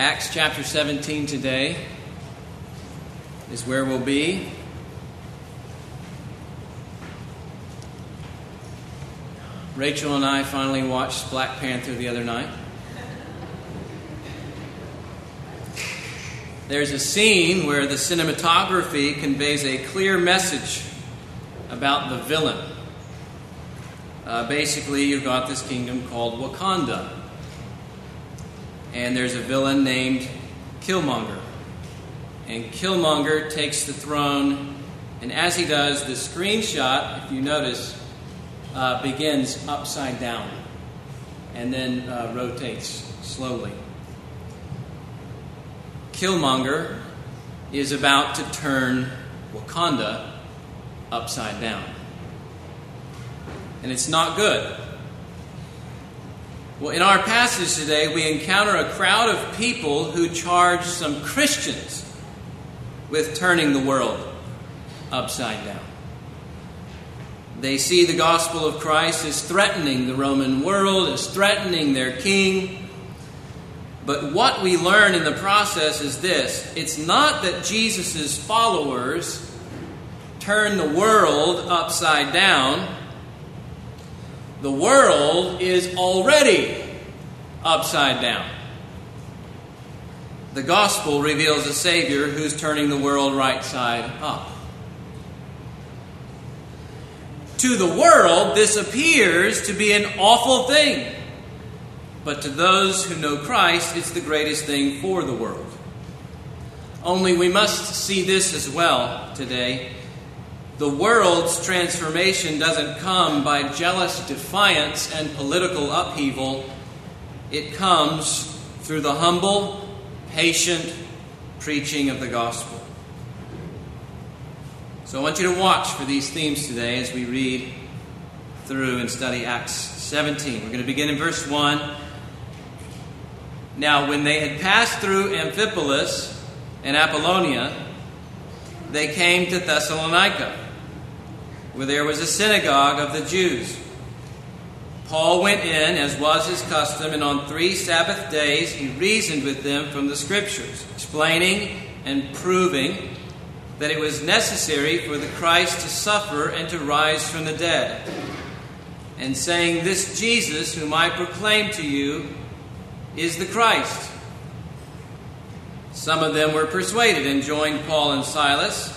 Acts chapter 17 today is where we'll be. Rachel and I finally watched Black Panther the other night. There's a scene where the cinematography conveys a clear message about the villain. Uh, basically, you've got this kingdom called Wakanda. And there's a villain named Killmonger. And Killmonger takes the throne, and as he does, the screenshot, if you notice, uh, begins upside down and then uh, rotates slowly. Killmonger is about to turn Wakanda upside down. And it's not good. Well, in our passage today, we encounter a crowd of people who charge some Christians with turning the world upside down. They see the gospel of Christ as threatening the Roman world, as threatening their king. But what we learn in the process is this it's not that Jesus' followers turn the world upside down, the world is already upside down. The gospel reveals a Savior who's turning the world right side up. To the world, this appears to be an awful thing. But to those who know Christ, it's the greatest thing for the world. Only we must see this as well today. The world's transformation doesn't come by jealous defiance and political upheaval, it comes through the humble, patient preaching of the gospel. So I want you to watch for these themes today as we read through and study Acts 17. We're going to begin in verse 1. Now, when they had passed through Amphipolis and Apollonia, they came to Thessalonica, where there was a synagogue of the Jews. Paul went in, as was his custom, and on three Sabbath days he reasoned with them from the Scriptures, explaining and proving that it was necessary for the Christ to suffer and to rise from the dead, and saying, This Jesus, whom I proclaim to you, is the Christ. Some of them were persuaded and joined Paul and Silas,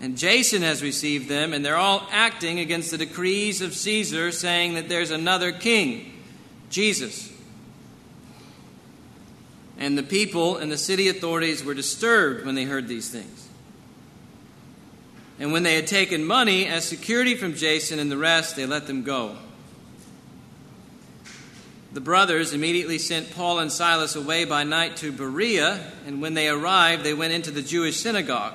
And Jason has received them, and they're all acting against the decrees of Caesar, saying that there's another king, Jesus. And the people and the city authorities were disturbed when they heard these things. And when they had taken money as security from Jason and the rest, they let them go. The brothers immediately sent Paul and Silas away by night to Berea, and when they arrived, they went into the Jewish synagogue.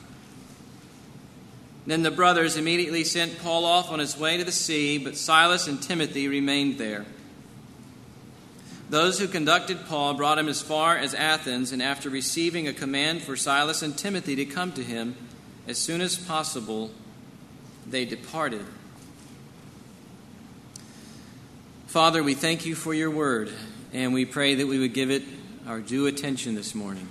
Then the brothers immediately sent Paul off on his way to the sea, but Silas and Timothy remained there. Those who conducted Paul brought him as far as Athens, and after receiving a command for Silas and Timothy to come to him, as soon as possible, they departed. Father, we thank you for your word, and we pray that we would give it our due attention this morning.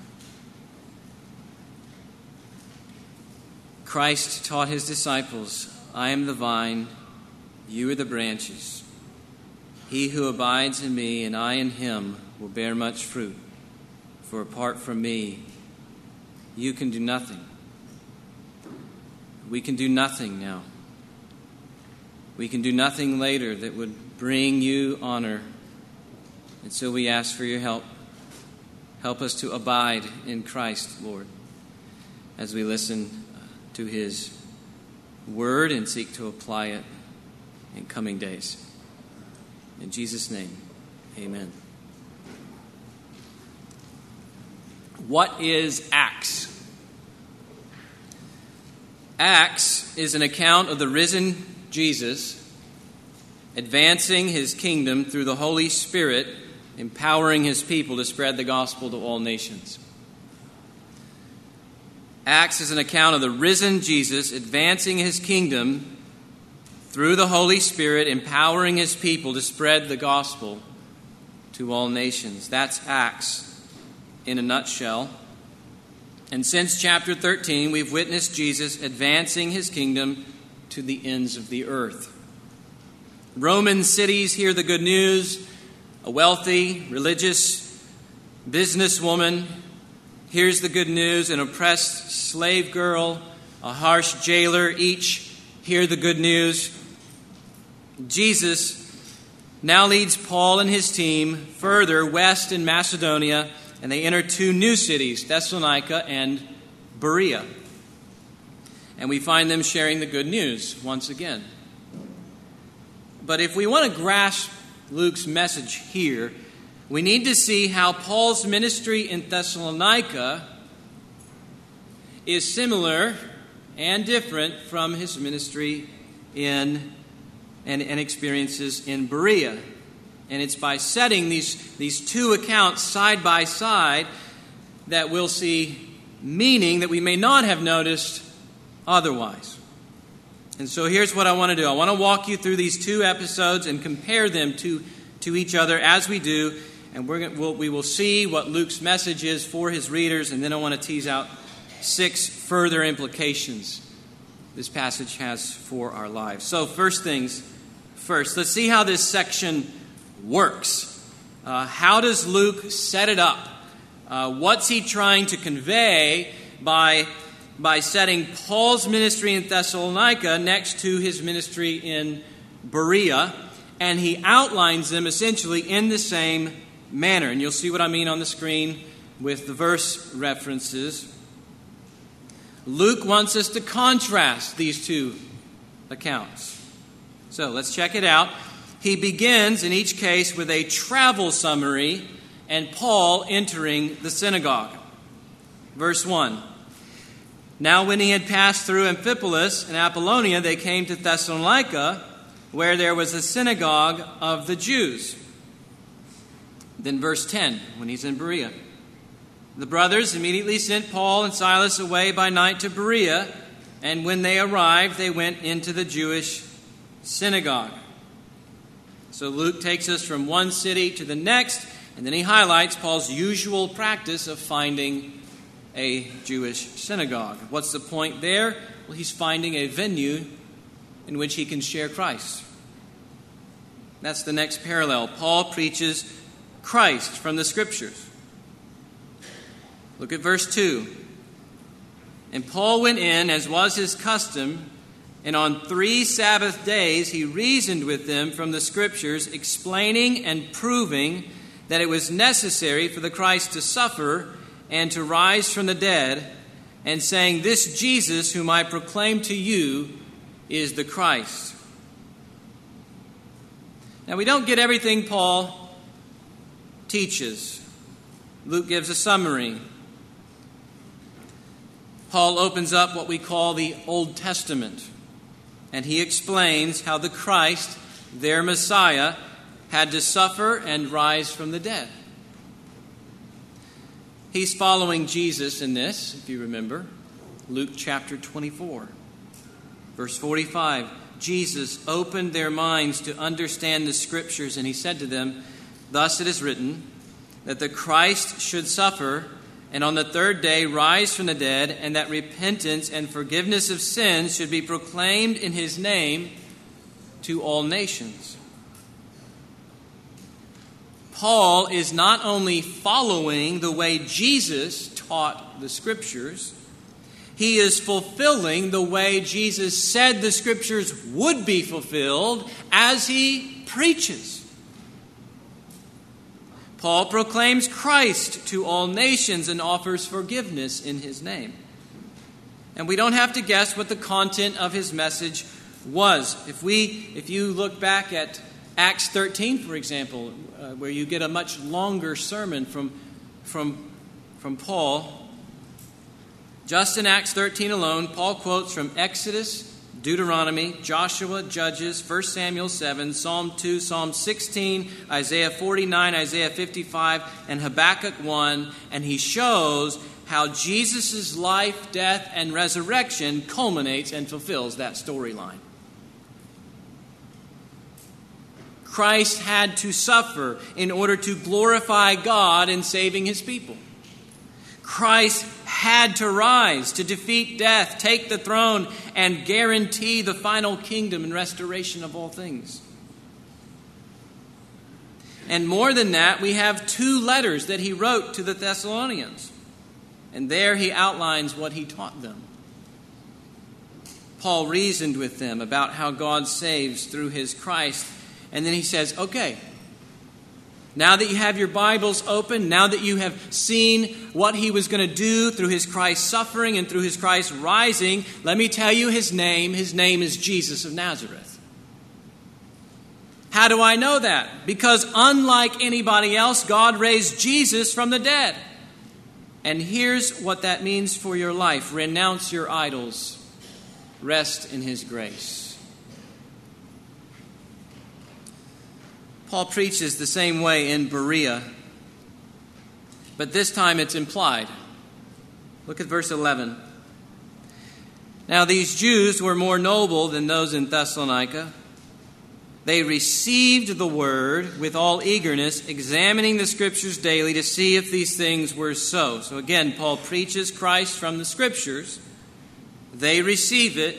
Christ taught his disciples, I am the vine, you are the branches. He who abides in me and I in him will bear much fruit, for apart from me you can do nothing. We can do nothing now. We can do nothing later that would bring you honor. And so we ask for your help. Help us to abide in Christ, Lord, as we listen to his word and seek to apply it in coming days. In Jesus' name, amen. What is Acts? Acts is an account of the risen Jesus advancing his kingdom through the Holy Spirit, empowering his people to spread the gospel to all nations. Acts is an account of the risen Jesus advancing his kingdom through the Holy Spirit, empowering his people to spread the gospel to all nations. That's Acts in a nutshell. And since chapter 13, we've witnessed Jesus advancing his kingdom to the ends of the earth. Roman cities hear the good news. A wealthy, religious businesswoman hears the good news. An oppressed slave girl, a harsh jailer, each hear the good news. Jesus now leads Paul and his team further west in Macedonia, and they enter two new cities, Thessalonica and Berea. And we find them sharing the good news once again. But if we want to grasp Luke's message here, we need to see how Paul's ministry in Thessalonica is similar and different from his ministry in and, and experiences in Berea. And it's by setting these, these two accounts side by side that we'll see meaning that we may not have noticed otherwise. And so here's what I want to do I want to walk you through these two episodes and compare them to, to each other as we do. And we're going we'll, we will see what Luke's message is for his readers, and then I want to tease out six further implications this passage has for our lives. So, first things first, let's see how this section works. Uh, how does Luke set it up? Uh, what's he trying to convey by, by setting Paul's ministry in Thessalonica next to his ministry in Berea? And he outlines them essentially in the same manner. And you'll see what I mean on the screen with the verse references. Luke wants us to contrast these two accounts. So let's check it out. He begins in each case with a travel summary and Paul entering the synagogue. Verse 1 Now, when he had passed through Amphipolis and Apollonia, they came to Thessalonica, where there was a synagogue of the Jews. Then, verse 10, when he's in Berea. The brothers immediately sent Paul and Silas away by night to Berea, and when they arrived, they went into the Jewish synagogue. So Luke takes us from one city to the next, and then he highlights Paul's usual practice of finding a Jewish synagogue. What's the point there? Well, he's finding a venue in which he can share Christ. That's the next parallel. Paul preaches Christ from the Scriptures. Look at verse 2. And Paul went in, as was his custom, and on three Sabbath days he reasoned with them from the Scriptures, explaining and proving that it was necessary for the Christ to suffer and to rise from the dead, and saying, This Jesus, whom I proclaim to you, is the Christ. Now, we don't get everything Paul teaches. Luke gives a summary. Paul opens up what we call the Old Testament and he explains how the Christ, their Messiah, had to suffer and rise from the dead. He's following Jesus in this, if you remember. Luke chapter 24, verse 45. Jesus opened their minds to understand the scriptures, and he said to them, Thus it is written, that the Christ should suffer and on the third day rise from the dead, and that repentance and forgiveness of sins should be proclaimed in his name to all nations. Paul is not only following the way Jesus taught the Scriptures. He is fulfilling the way Jesus said the Scriptures would be fulfilled as he preaches. Paul proclaims Christ to all nations and offers forgiveness in his name. And we don't have to guess what the content of his message was. If we if you look back at Acts 13 for example, uh, where you get a much longer sermon from from from Paul, just in Acts 13 alone, Paul quotes from Exodus Deuteronomy, Joshua, Judges, 1 Samuel 7, Psalm 2, Psalm 16, Isaiah 49, Isaiah 55, and Habakkuk 1, and he shows how Jesus' life, death, and resurrection culminates and fulfills that storyline. Christ had to suffer in order to glorify God in saving his people. Christ had to rise to defeat death, take the throne, and guarantee the final kingdom and restoration of all things. And more than that, we have two letters that he wrote to the Thessalonians. And there he outlines what he taught them. Paul reasoned with them about how God saves through his Christ. And then he says, okay, now that you have your Bibles open, now that you have seen what he was going to do through his Christ suffering and through his Christ rising, let me tell you his name. His name is Jesus of Nazareth. How do I know that? Because unlike anybody else, God raised Jesus from the dead. And here's what that means for your life renounce your idols, rest in his grace. Paul preaches the same way in Berea, but this time it's implied. Look at verse 11. Now, these Jews were more noble than those in Thessalonica. They received the word with all eagerness, examining the scriptures daily to see if these things were so. So, again, Paul preaches Christ from the scriptures. They receive it,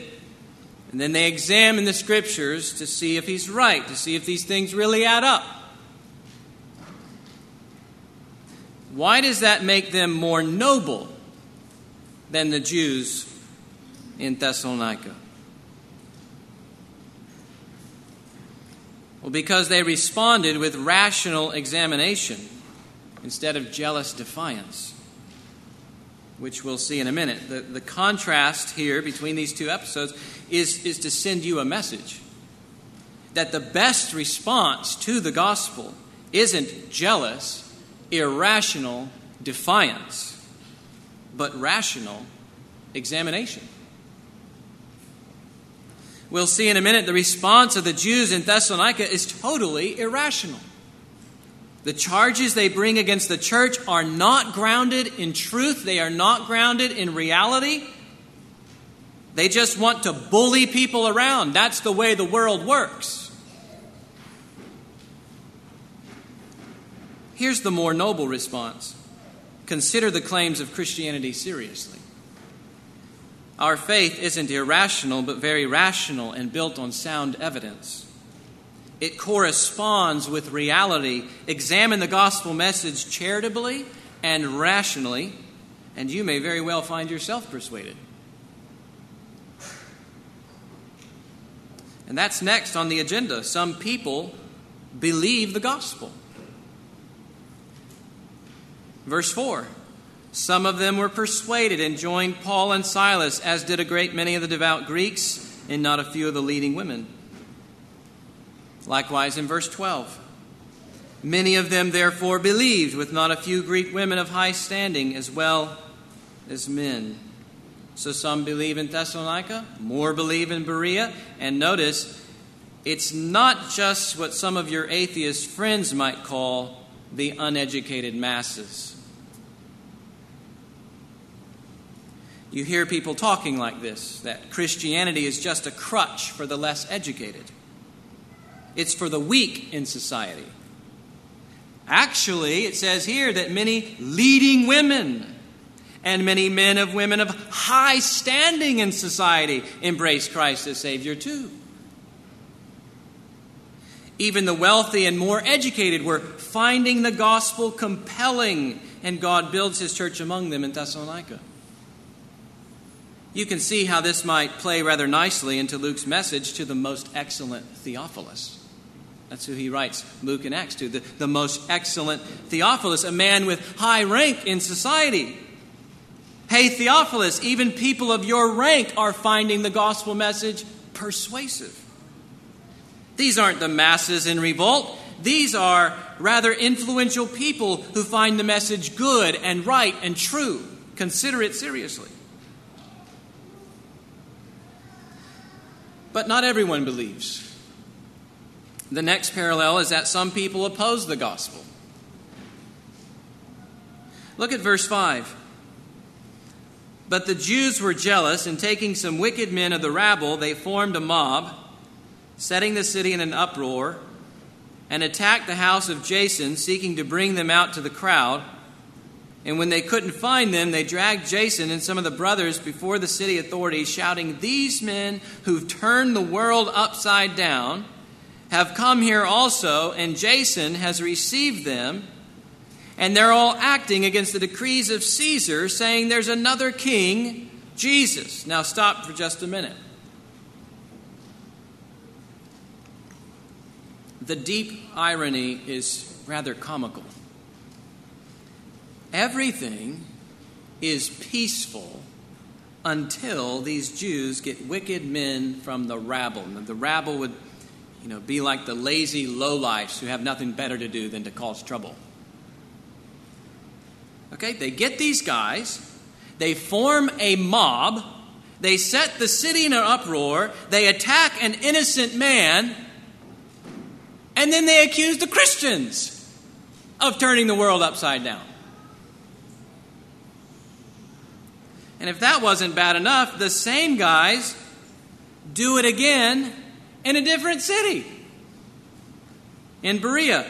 and then they examine the scriptures to see if he's right, to see if these things really add up. Why does that make them more noble than the Jews in Thessalonica? Well, because they responded with rational examination instead of jealous defiance, which we'll see in a minute. The, the contrast here between these two episodes is, is to send you a message that the best response to the gospel isn't jealous, irrational defiance, but rational examination. We'll see in a minute the response of the Jews in Thessalonica is totally irrational. The charges they bring against the church are not grounded in truth, they are not grounded in reality. They just want to bully people around. That's the way the world works. Here's the more noble response consider the claims of Christianity seriously. Our faith isn't irrational, but very rational and built on sound evidence. It corresponds with reality. Examine the gospel message charitably and rationally, and you may very well find yourself persuaded. And that's next on the agenda. Some people believe the gospel. Verse 4 Some of them were persuaded and joined Paul and Silas, as did a great many of the devout Greeks and not a few of the leading women. Likewise, in verse 12 Many of them therefore believed, with not a few Greek women of high standing, as well as men. So some believe in Thessalonica, more believe in Berea. And notice, it's not just what some of your atheist friends might call the uneducated masses. You hear people talking like this that Christianity is just a crutch for the less educated, it's for the weak in society. Actually, it says here that many leading women and many men of women of high standing in society embrace Christ as Savior too. Even the wealthy and more educated were finding the gospel compelling, and God builds his church among them in Thessalonica. You can see how this might play rather nicely into Luke's message to the most excellent Theophilus. That's who he writes Luke and Acts to, the, the most excellent Theophilus, a man with high rank in society. Hey, Theophilus, even people of your rank are finding the gospel message persuasive. These aren't the masses in revolt. These are rather influential people who find the message good and right and true. Consider it seriously. But not everyone believes. The next parallel is that some people oppose the gospel. Look at verse 5. But the Jews were jealous, and taking some wicked men of the rabble, they formed a mob, setting the city in an uproar, and attacked the house of Jason, seeking to bring them out to the crowd. And when they couldn't find them, they dragged Jason and some of the brothers before the city authorities, shouting, These men who've turned the world upside down have come here also, and Jason has received them. And they're all acting against the decrees of Caesar, saying there's another king, Jesus. Now, stop for just a minute. The deep irony is rather comical. Everything is peaceful until these Jews get wicked men from the rabble. Now, the rabble would you know, be like the lazy lowlifes who have nothing better to do than to cause trouble. Okay, they get these guys, they form a mob, they set the city in an uproar, they attack an innocent man, and then they accuse the Christians of turning the world upside down. And if that wasn't bad enough, the same guys do it again in a different city, in Berea.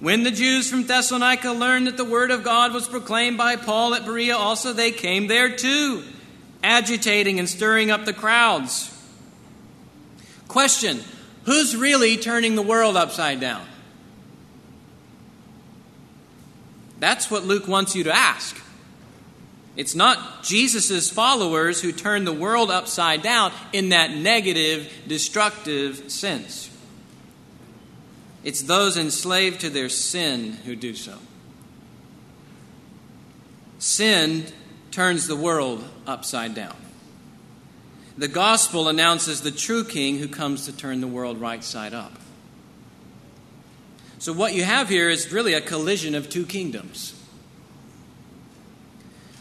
When the Jews from Thessalonica learned that the word of God was proclaimed by Paul at Berea, also they came there too, agitating and stirring up the crowds. Question Who's really turning the world upside down? That's what Luke wants you to ask. It's not Jesus' followers who turn the world upside down in that negative, destructive sense. It's those enslaved to their sin who do so. Sin turns the world upside down. The gospel announces the true king who comes to turn the world right side up. So, what you have here is really a collision of two kingdoms.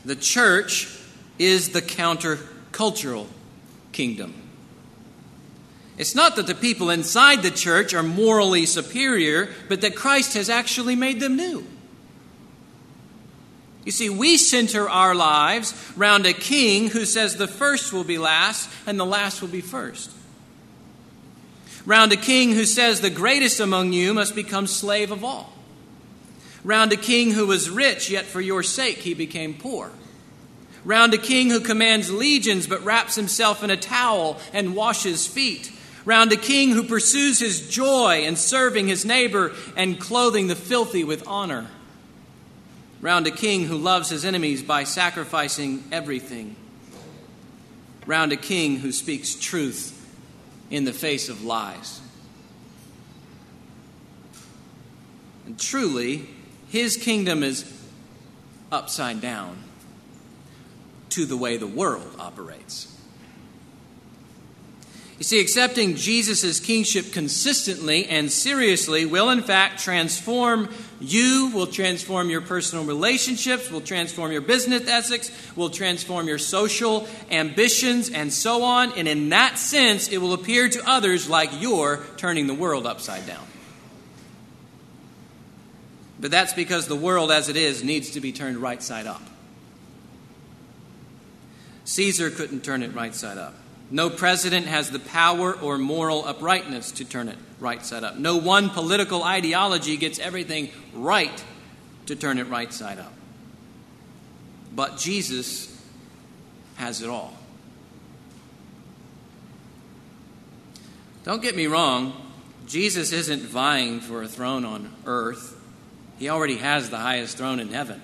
The church is the countercultural kingdom. It's not that the people inside the church are morally superior, but that Christ has actually made them new. You see, we center our lives round a king who says the first will be last and the last will be first. Round a king who says the greatest among you must become slave of all round a king who was rich, yet for your sake he became poor. Round a king who commands legions but wraps himself in a towel and washes feet. Round a king who pursues his joy in serving his neighbor and clothing the filthy with honor. Round a king who loves his enemies by sacrificing everything. Round a king who speaks truth in the face of lies. And truly, his kingdom is upside down to the way the world operates. You see, accepting Jesus' kingship consistently and seriously will, in fact, transform you, will transform your personal relationships, will transform your business ethics, will transform your social ambitions, and so on. And in that sense, it will appear to others like you're turning the world upside down. But that's because the world as it is needs to be turned right side up. Caesar couldn't turn it right side up. No president has the power or moral uprightness to turn it right side up. No one political ideology gets everything right to turn it right side up. But Jesus has it all. Don't get me wrong, Jesus isn't vying for a throne on earth, he already has the highest throne in heaven.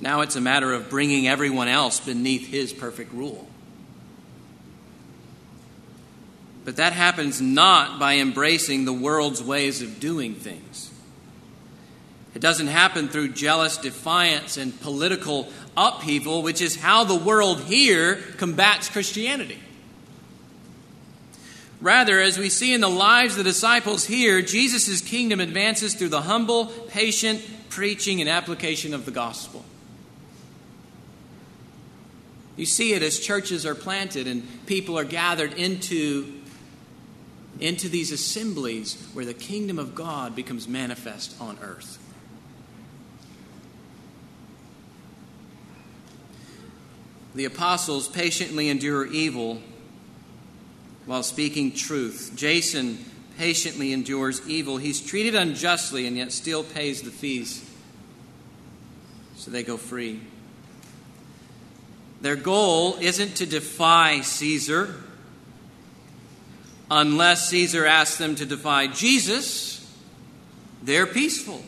Now it's a matter of bringing everyone else beneath his perfect rule. But that happens not by embracing the world's ways of doing things. It doesn't happen through jealous defiance and political upheaval, which is how the world here combats Christianity. Rather, as we see in the lives of the disciples here, Jesus' kingdom advances through the humble, patient preaching and application of the gospel. You see it as churches are planted and people are gathered into, into these assemblies where the kingdom of God becomes manifest on earth. The apostles patiently endure evil while speaking truth. Jason patiently endures evil. He's treated unjustly and yet still pays the fees. So they go free. Their goal isn't to defy Caesar unless Caesar asks them to defy Jesus. They're peaceful.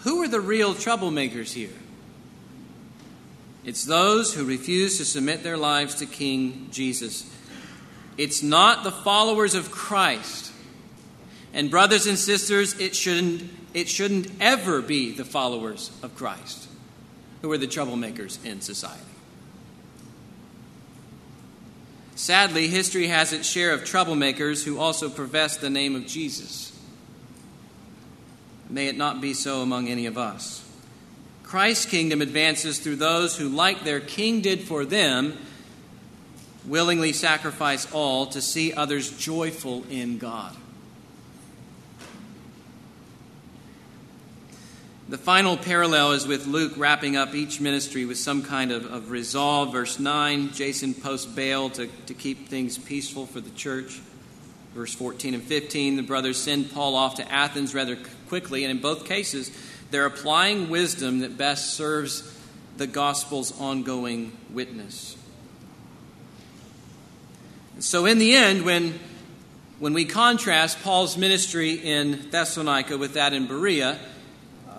Who are the real troublemakers here? It's those who refuse to submit their lives to King Jesus. It's not the followers of Christ. And brothers and sisters, it shouldn't, it shouldn't ever be the followers of Christ who are the troublemakers in society. Sadly, history has its share of troublemakers who also profess the name of Jesus. May it not be so among any of us. Christ's kingdom advances through those who, like their king did for them, willingly sacrifice all to see others joyful in God. The final parallel is with Luke wrapping up each ministry with some kind of, of resolve. Verse 9 Jason posts bail to, to keep things peaceful for the church. Verse 14 and 15 the brothers send Paul off to Athens rather quickly, and in both cases, they're applying wisdom that best serves the gospel's ongoing witness. So, in the end, when, when we contrast Paul's ministry in Thessalonica with that in Berea,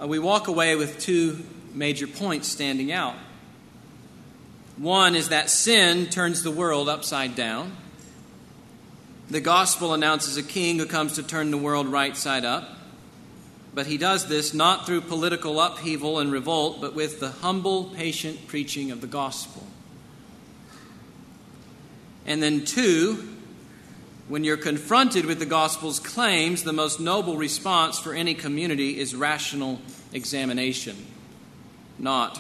Uh, we walk away with two major points standing out. One is that sin turns the world upside down. The gospel announces a king who comes to turn the world right side up. But he does this not through political upheaval and revolt, but with the humble, patient preaching of the gospel. And then, two, when you're confronted with the gospel's claims, the most noble response for any community is rational examination, not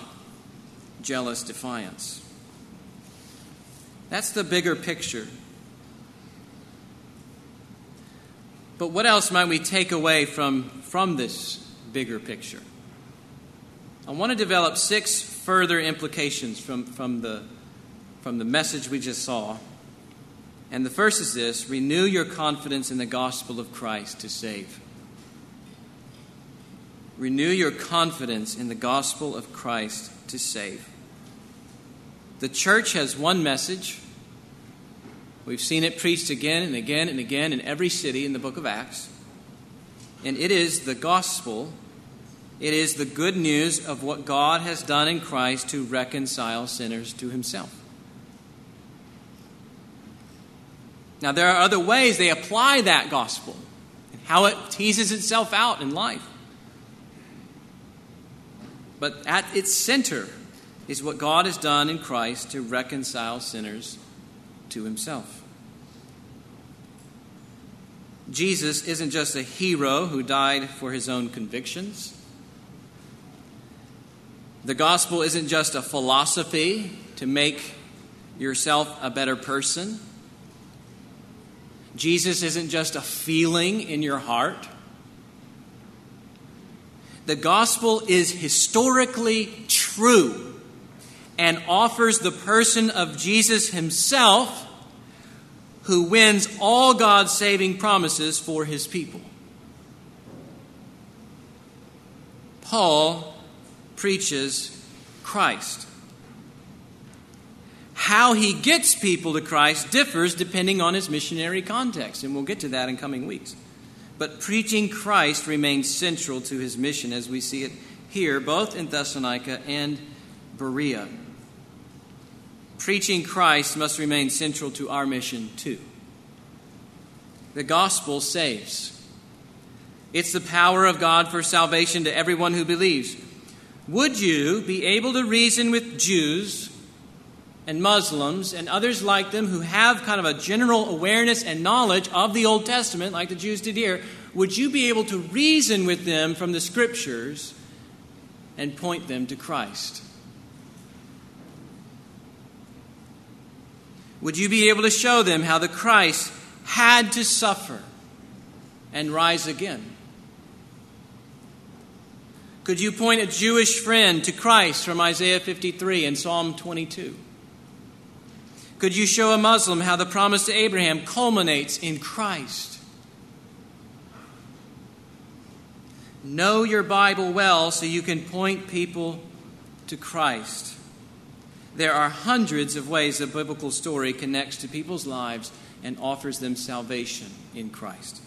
jealous defiance. That's the bigger picture. But what else might we take away from, from this bigger picture? I want to develop six further implications from, from, the, from the message we just saw. And the first is this renew your confidence in the gospel of Christ to save. Renew your confidence in the gospel of Christ to save. The church has one message We've seen it preached again and again and again in every city in the book of Acts. And it is the gospel, it is the good news of what God has done in Christ to reconcile sinners to himself. Now, there are other ways they apply that gospel and how it teases itself out in life. But at its center is what God has done in Christ to reconcile sinners to himself. Jesus isn't just a hero who died for his own convictions. The gospel isn't just a philosophy to make yourself a better person. Jesus isn't just a feeling in your heart. The gospel is historically true and offers the person of Jesus himself who wins all God's saving promises for his people. Paul preaches Christ. How he gets people to Christ differs depending on his missionary context, and we'll get to that in coming weeks. But preaching Christ remains central to his mission as we see it here, both in Thessalonica and Berea. Preaching Christ must remain central to our mission too. The gospel saves. It's the power of God for salvation to everyone who believes. Would you be able to reason with Jews and Muslims and others like them who have kind of a general awareness and knowledge of the Old Testament, like the Jews did here? Would you be able to reason with them from the Scriptures and point them to Christ? Would you be able to show them how the Christ had to suffer and rise again? Could you point a Jewish friend to Christ from Isaiah 53 and Psalm 22? Could you show a Muslim how the promise to Abraham culminates in Christ? Know your Bible well so you can point people to Christ. There are hundreds of ways the biblical story connects to people's lives and offers them salvation in Christ.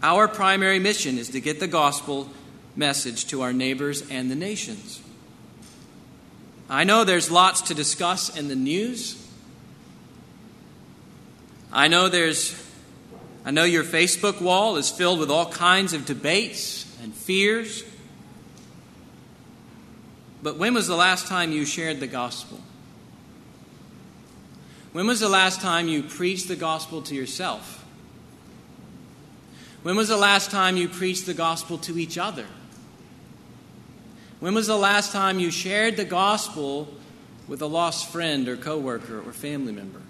Our primary mission is to get the gospel message to our neighbors and the nations. I know there's lots to discuss in the news. I know there's I know your Facebook wall is filled with all kinds of debates and fears. But when was the last time you shared the gospel? When was the last time you preached the gospel to yourself? When was the last time you preached the gospel to each other? When was the last time you shared the gospel with a lost friend or coworker or family member?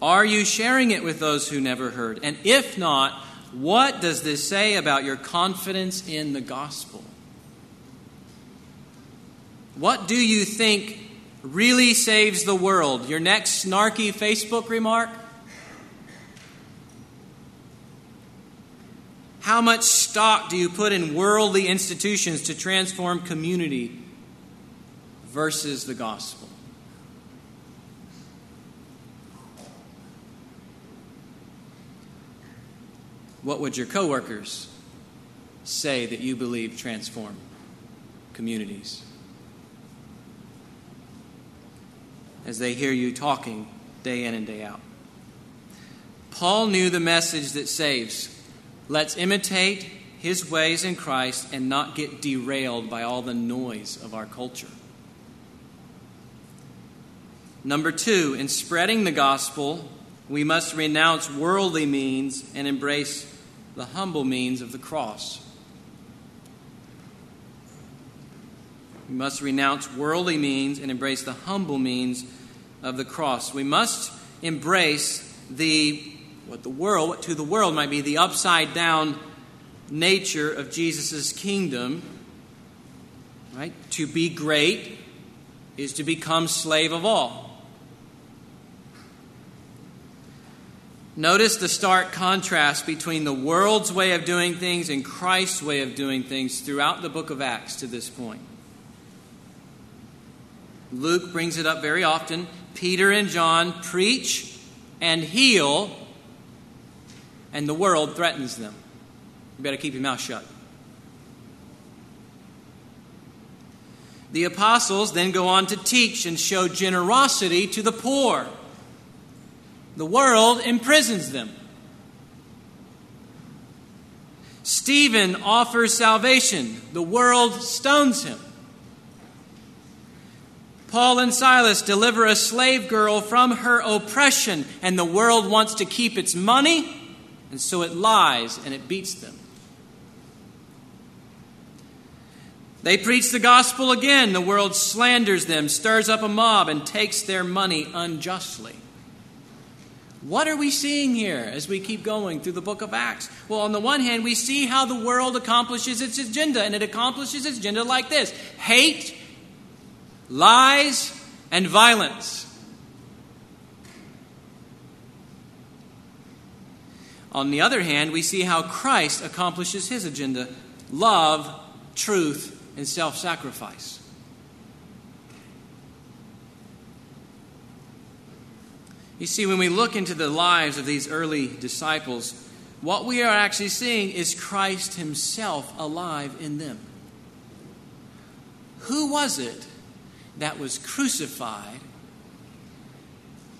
Are you sharing it with those who never heard? And if not, what does this say about your confidence in the gospel? What do you think really saves the world? Your next snarky Facebook remark? How much stock do you put in worldly institutions to transform community versus the gospel? What would your coworkers say that you believe transform communities? as they hear you talking day in and day out. Paul knew the message that saves. Let's imitate his ways in Christ and not get derailed by all the noise of our culture. Number two, in spreading the gospel, we must renounce worldly means and embrace the humble means of the cross. We must renounce worldly means and embrace the humble means of the cross. We must embrace the what the world, what to the world might be the upside down nature of Jesus' kingdom. Right? To be great is to become slave of all. Notice the stark contrast between the world's way of doing things and Christ's way of doing things throughout the book of Acts to this point. Luke brings it up very often. Peter and John preach and heal, and the world threatens them. You better keep your mouth shut. The apostles then go on to teach and show generosity to the poor. The world imprisons them. Stephen offers salvation. The world stones him. Paul and Silas deliver a slave girl from her oppression, and the world wants to keep its money, and so it lies and it beats them. They preach the gospel again. The world slanders them, stirs up a mob, and takes their money unjustly. What are we seeing here as we keep going through the book of Acts? Well, on the one hand, we see how the world accomplishes its agenda, and it accomplishes its agenda like this hate lies, and violence. On the other hand, we see how Christ accomplishes his agenda love truth, and self sacrifice. You see, when we look into the lives of these early disciples, what we are actually seeing is Christ Himself alive in them. Who was it that was crucified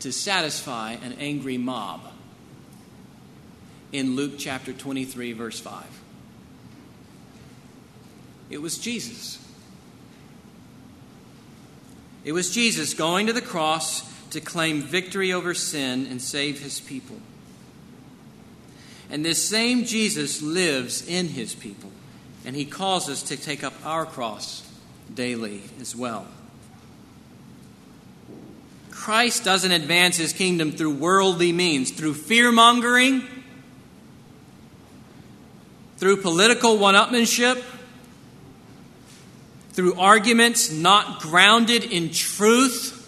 to satisfy an angry mob? In Luke chapter 23, verse 5. It was Jesus. It was Jesus going to the cross to claim victory over sin and save his people. And this same Jesus lives in his people, and he calls us to take up our cross daily as well. Christ doesn't advance his kingdom through worldly means, through fear mongering, through political one upmanship, through arguments not grounded in truth.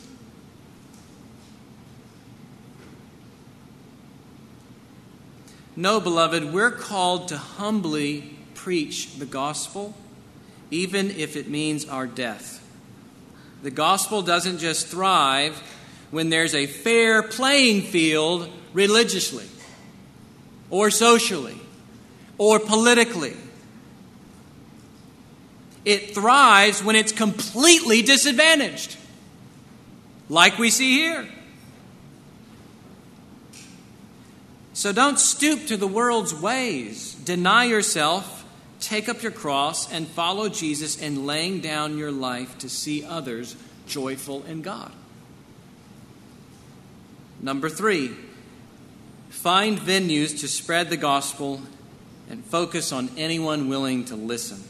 No, beloved, we're called to humbly preach the gospel, even if it means our death. The gospel doesn't just thrive when there's a fair playing field religiously, or socially, or politically. It thrives when it's completely disadvantaged, like we see here. So don't stoop to the world's ways. Deny yourself, take up your cross, and follow Jesus in laying down your life to see others joyful in God. Number three, find venues to spread the gospel and focus on anyone willing to listen.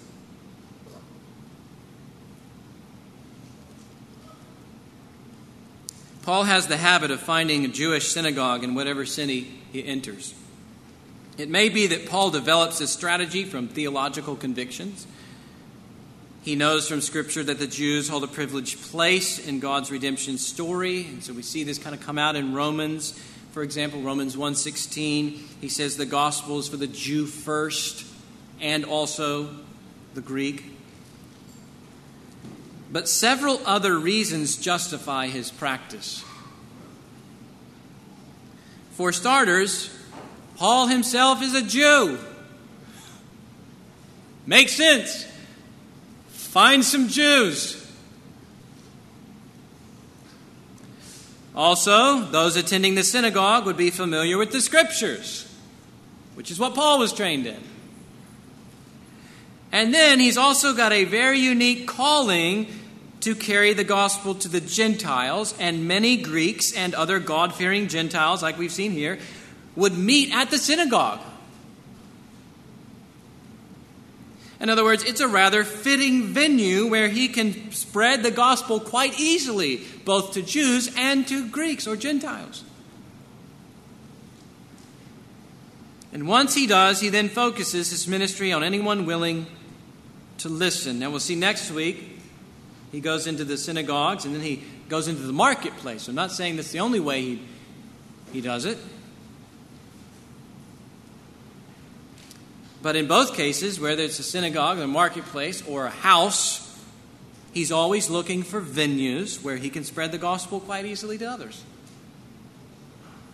Paul has the habit of finding a Jewish synagogue in whatever city he enters. It may be that Paul develops this strategy from theological convictions. He knows from Scripture that the Jews hold a privileged place in God's redemption story, and so we see this kind of come out in Romans. For example, Romans 1:16, he says the gospel is for the Jew first and also the Greek. But several other reasons justify his practice. For starters, Paul himself is a Jew. Makes sense. Find some Jews. Also, those attending the synagogue would be familiar with the scriptures, which is what Paul was trained in. And then he's also got a very unique calling to carry the gospel to the Gentiles, and many Greeks and other God fearing Gentiles, like we've seen here, would meet at the synagogue. In other words, it's a rather fitting venue where he can spread the gospel quite easily, both to Jews and to Greeks or Gentiles. And once he does, he then focuses his ministry on anyone willing to listen. Now we'll see next week, he goes into the synagogues and then he goes into the marketplace. I'm not saying that's the only way he, he does it. But in both cases, whether it's a synagogue, a marketplace, or a house, he's always looking for venues where he can spread the gospel quite easily to others.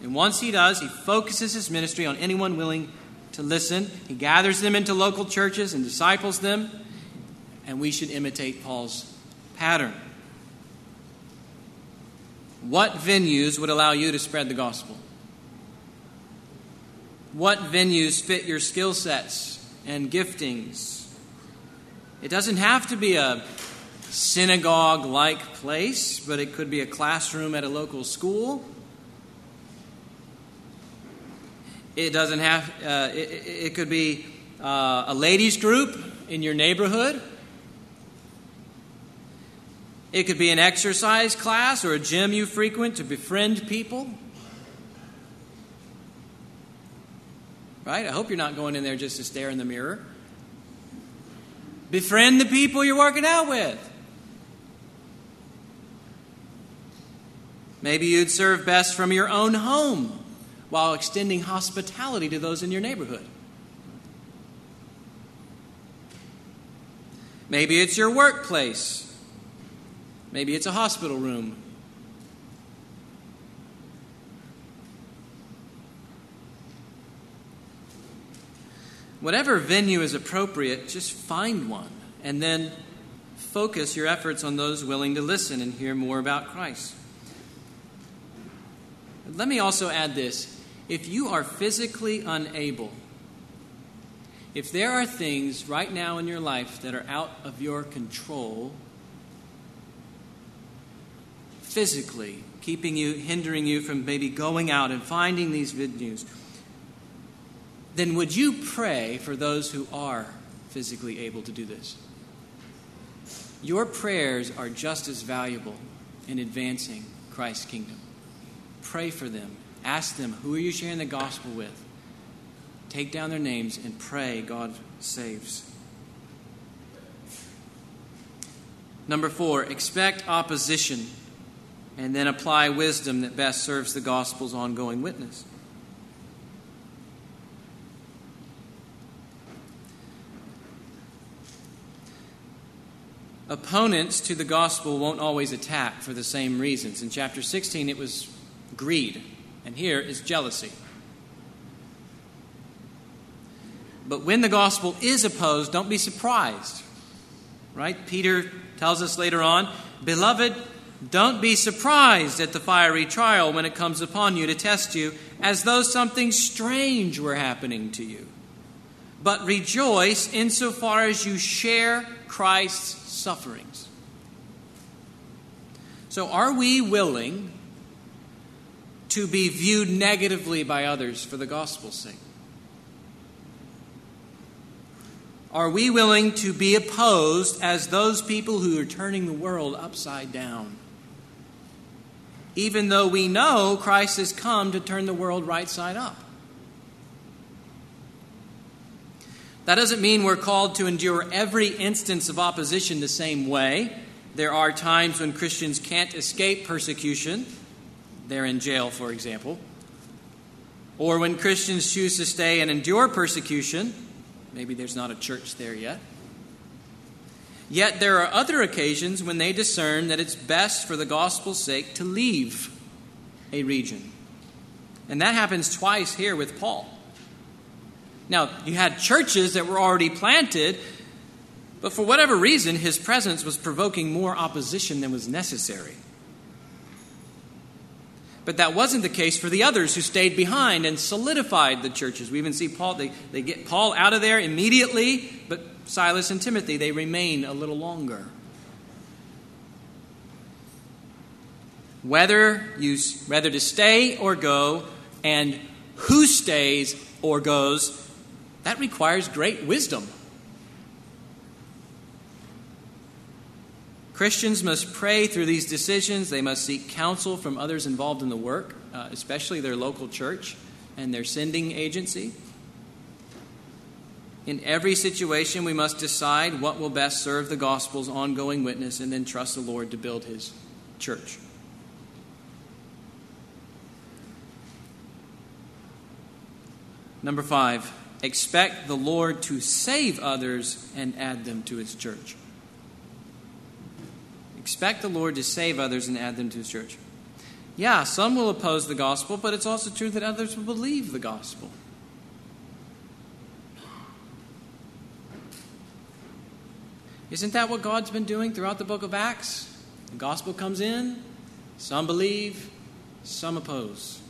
And once he does, he focuses his ministry on anyone willing to listen. He gathers them into local churches and disciples them and we should imitate Paul's pattern. What venues would allow you to spread the gospel? What venues fit your skill sets and giftings? It doesn't have to be a synagogue like place, but it could be a classroom at a local school. It doesn't have, uh, it, it, could be uh, a ladies' group in your neighborhood. It could be an exercise class or a gym you frequent to befriend people. Right? I hope you're not going in there just to stare in the mirror. Befriend the people you're working out with. Maybe you'd serve best from your own home while extending hospitality to those in your neighborhood. Maybe it's your workplace. Maybe it's a hospital room. Whatever venue is appropriate, just find one and then focus your efforts on those willing to listen and hear more about Christ. Let me also add this if you are physically unable, if there are things right now in your life that are out of your control, physically keeping you, hindering you from maybe going out and finding these venues, then would you pray for those who are physically able to do this? Your prayers are just as valuable in advancing Christ's kingdom. Pray for them. Ask them, who are you sharing the gospel with? Take down their names and pray God saves. Number four, expect opposition and then apply wisdom that best serves the gospel's ongoing witness. Opponents to the gospel won't always attack for the same reasons. In chapter 16, it was greed, and here is jealousy. But when the gospel is opposed, don't be surprised. Right? Peter tells us later on, Beloved, don't be surprised at the fiery trial when it comes upon you to test you, as though something strange were happening to you. But rejoice insofar as you share Christ's sufferings. So, are we willing to be viewed negatively by others for the gospel's sake? Are we willing to be opposed as those people who are turning the world upside down? Even though we know Christ has come to turn the world right side up. That doesn't mean we're called to endure every instance of opposition the same way. There are times when Christians can't escape persecution. They're in jail, for example. Or when Christians choose to stay and endure persecution. Maybe there's not a church there yet. Yet there are other occasions when they discern that it's best for the gospel's sake to leave a region. And that happens twice here with Paul. Now, you had churches that were already planted, but for whatever reason, his presence was provoking more opposition than was necessary. But that wasn't the case for the others who stayed behind and solidified the churches. We even see Paul, they, they get Paul out of there immediately, but Silas and Timothy, they remain a little longer. Whether, you, whether to stay or go, and who stays or goes, that requires great wisdom. Christians must pray through these decisions. They must seek counsel from others involved in the work, uh, especially their local church and their sending agency. In every situation, we must decide what will best serve the gospel's ongoing witness and then trust the Lord to build his church. Number five, expect the Lord to save others and add them to his church. Expect the Lord to save others and add them to his church. Yeah, some will oppose the gospel, but it's also true that others will believe the gospel. Isn't that what God's been doing throughout the book of Acts? The gospel comes in, some believe, some oppose.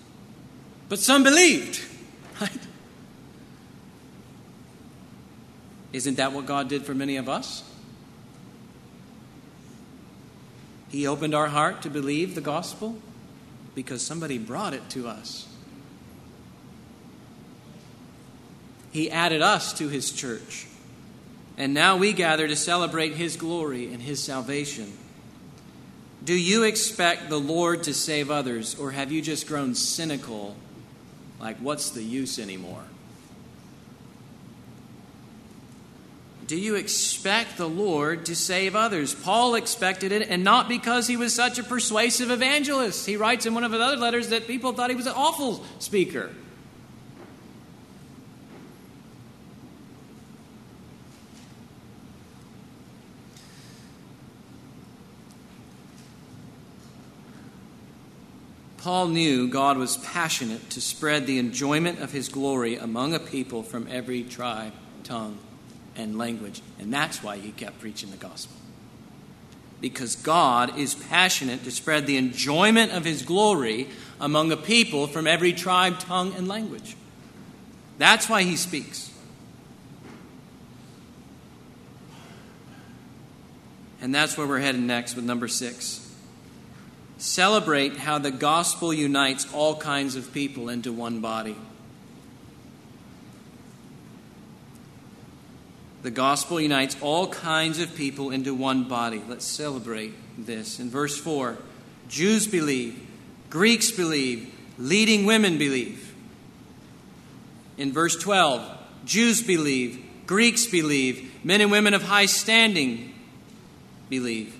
But some believed, right? Isn't that what God did for many of us? He opened our heart to believe the gospel because somebody brought it to us. He added us to his church. And now we gather to celebrate his glory and his salvation. Do you expect the Lord to save others, or have you just grown cynical? Like, what's the use anymore? Do you expect the Lord to save others? Paul expected it, and not because he was such a persuasive evangelist. He writes in one of his other letters that people thought he was an awful speaker. Paul knew God was passionate to spread the enjoyment of his glory among a people from every tribe, tongue, and language. And that's why he kept preaching the gospel. Because God is passionate to spread the enjoyment of his glory among a people from every tribe, tongue, and language. That's why he speaks. And that's where we're headed next with number six celebrate how the gospel unites all kinds of people into one body. The gospel unites all kinds of people into one body. Let's celebrate this. In verse 4, Jews believe, Greeks believe, leading women believe. In verse 12, Jews believe, Greeks believe, men and women of high standing believe.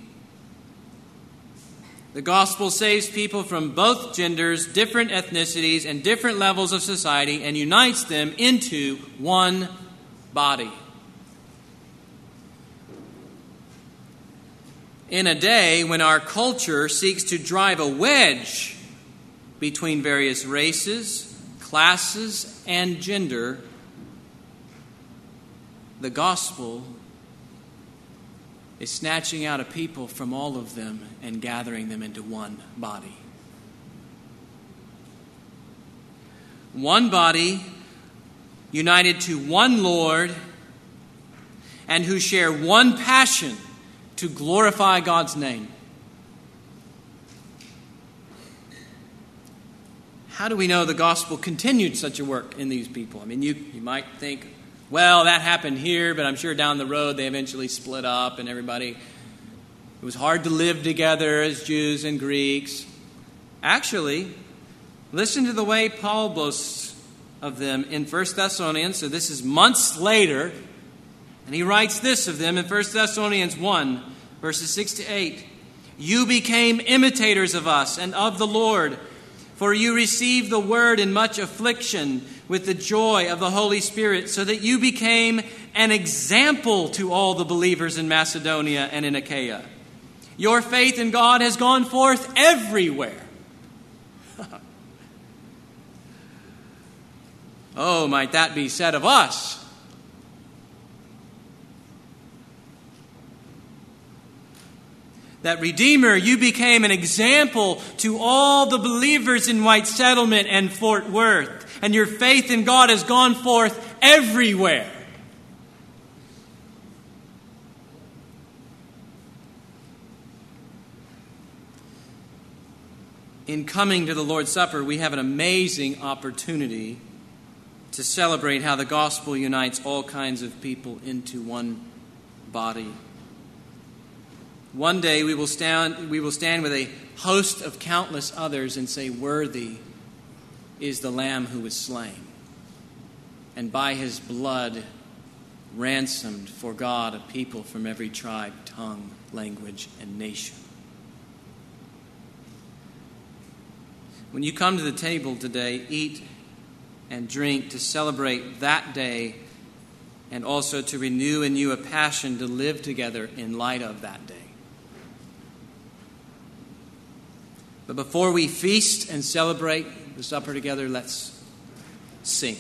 The gospel saves people from both genders, different ethnicities, and different levels of society and unites them into one body. In a day when our culture seeks to drive a wedge between various races, classes, and gender, the gospel is snatching out a people from all of them and gathering them into one body. One body united to one Lord and who share one passion to glorify God's name. How do we know the gospel continued such a work in these people? I mean, you, you might think, well, that happened here, but I'm sure down the road they eventually split up and everybody. It was hard to live together as Jews and Greeks. Actually, listen to the way Paul boasts of them in 1 Thessalonians. So this is months later. And he writes this of them in 1 Thessalonians 1, verses 6 to 8. You became imitators of us and of the Lord, for you received the word in much affliction with the joy of the Holy Spirit, so that you became an example to all the believers in Macedonia and in Achaia. Your faith in God has gone forth everywhere. oh, might that be said of us? That Redeemer, you became an example to all the believers in White Settlement and Fort Worth and your faith in God has gone forth everywhere. In coming to the Lord's Supper, we have an amazing opportunity to celebrate how the gospel unites all kinds of people into one body. One day we will stand, we will stand with a host of countless others and say, Worthy is the Lamb who was slain, and by his blood ransomed for God a people from every tribe, tongue, language, and nation. When you come to the table today, eat and drink to celebrate that day and also to renew in you a passion to live together in light of that day. But before we feast and celebrate, the supper together, let's sing.